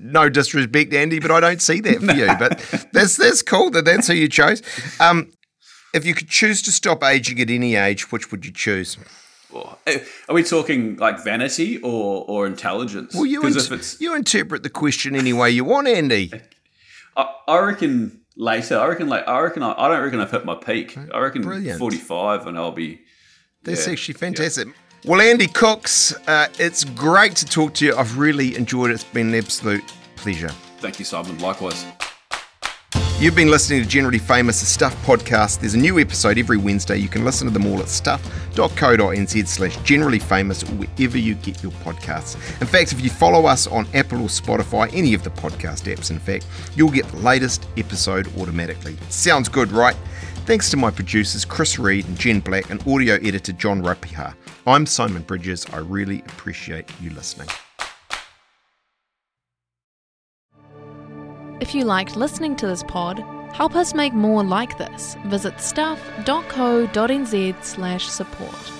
no disrespect, Andy, but I don't see that for you. But that's that's cool that that's who you chose. Um, if you could choose to stop aging at any age, which would you choose? eh, Are we talking like vanity or or intelligence? Well, you 'Cause int- if it's, you interpret the question any way you want, Andy. I, I reckon later. I reckon like I reckon I, I don't reckon I've hit my peak. I reckon Brilliant. forty five, and I'll be. That's yeah. actually fantastic. Well, Andy Cooks, uh, it's great to talk to you. I've really enjoyed it. It's been an absolute pleasure. Thank you, Simon. Likewise. You've been listening to Generally Famous, a Stuff podcast. There's a new episode every Wednesday. You can listen to them all at stuff.co.nz slash generally famous or wherever you get your podcasts. In fact, if you follow us on Apple or Spotify, any of the podcast apps, in fact, you'll get the latest episode automatically. Sounds good, right? Thanks to my producers Chris Reed and Jen Black and audio editor John Ropiha. I'm Simon Bridges. I really appreciate you listening. If you liked listening to this pod, help us make more like this. Visit stuff.co.nz slash support.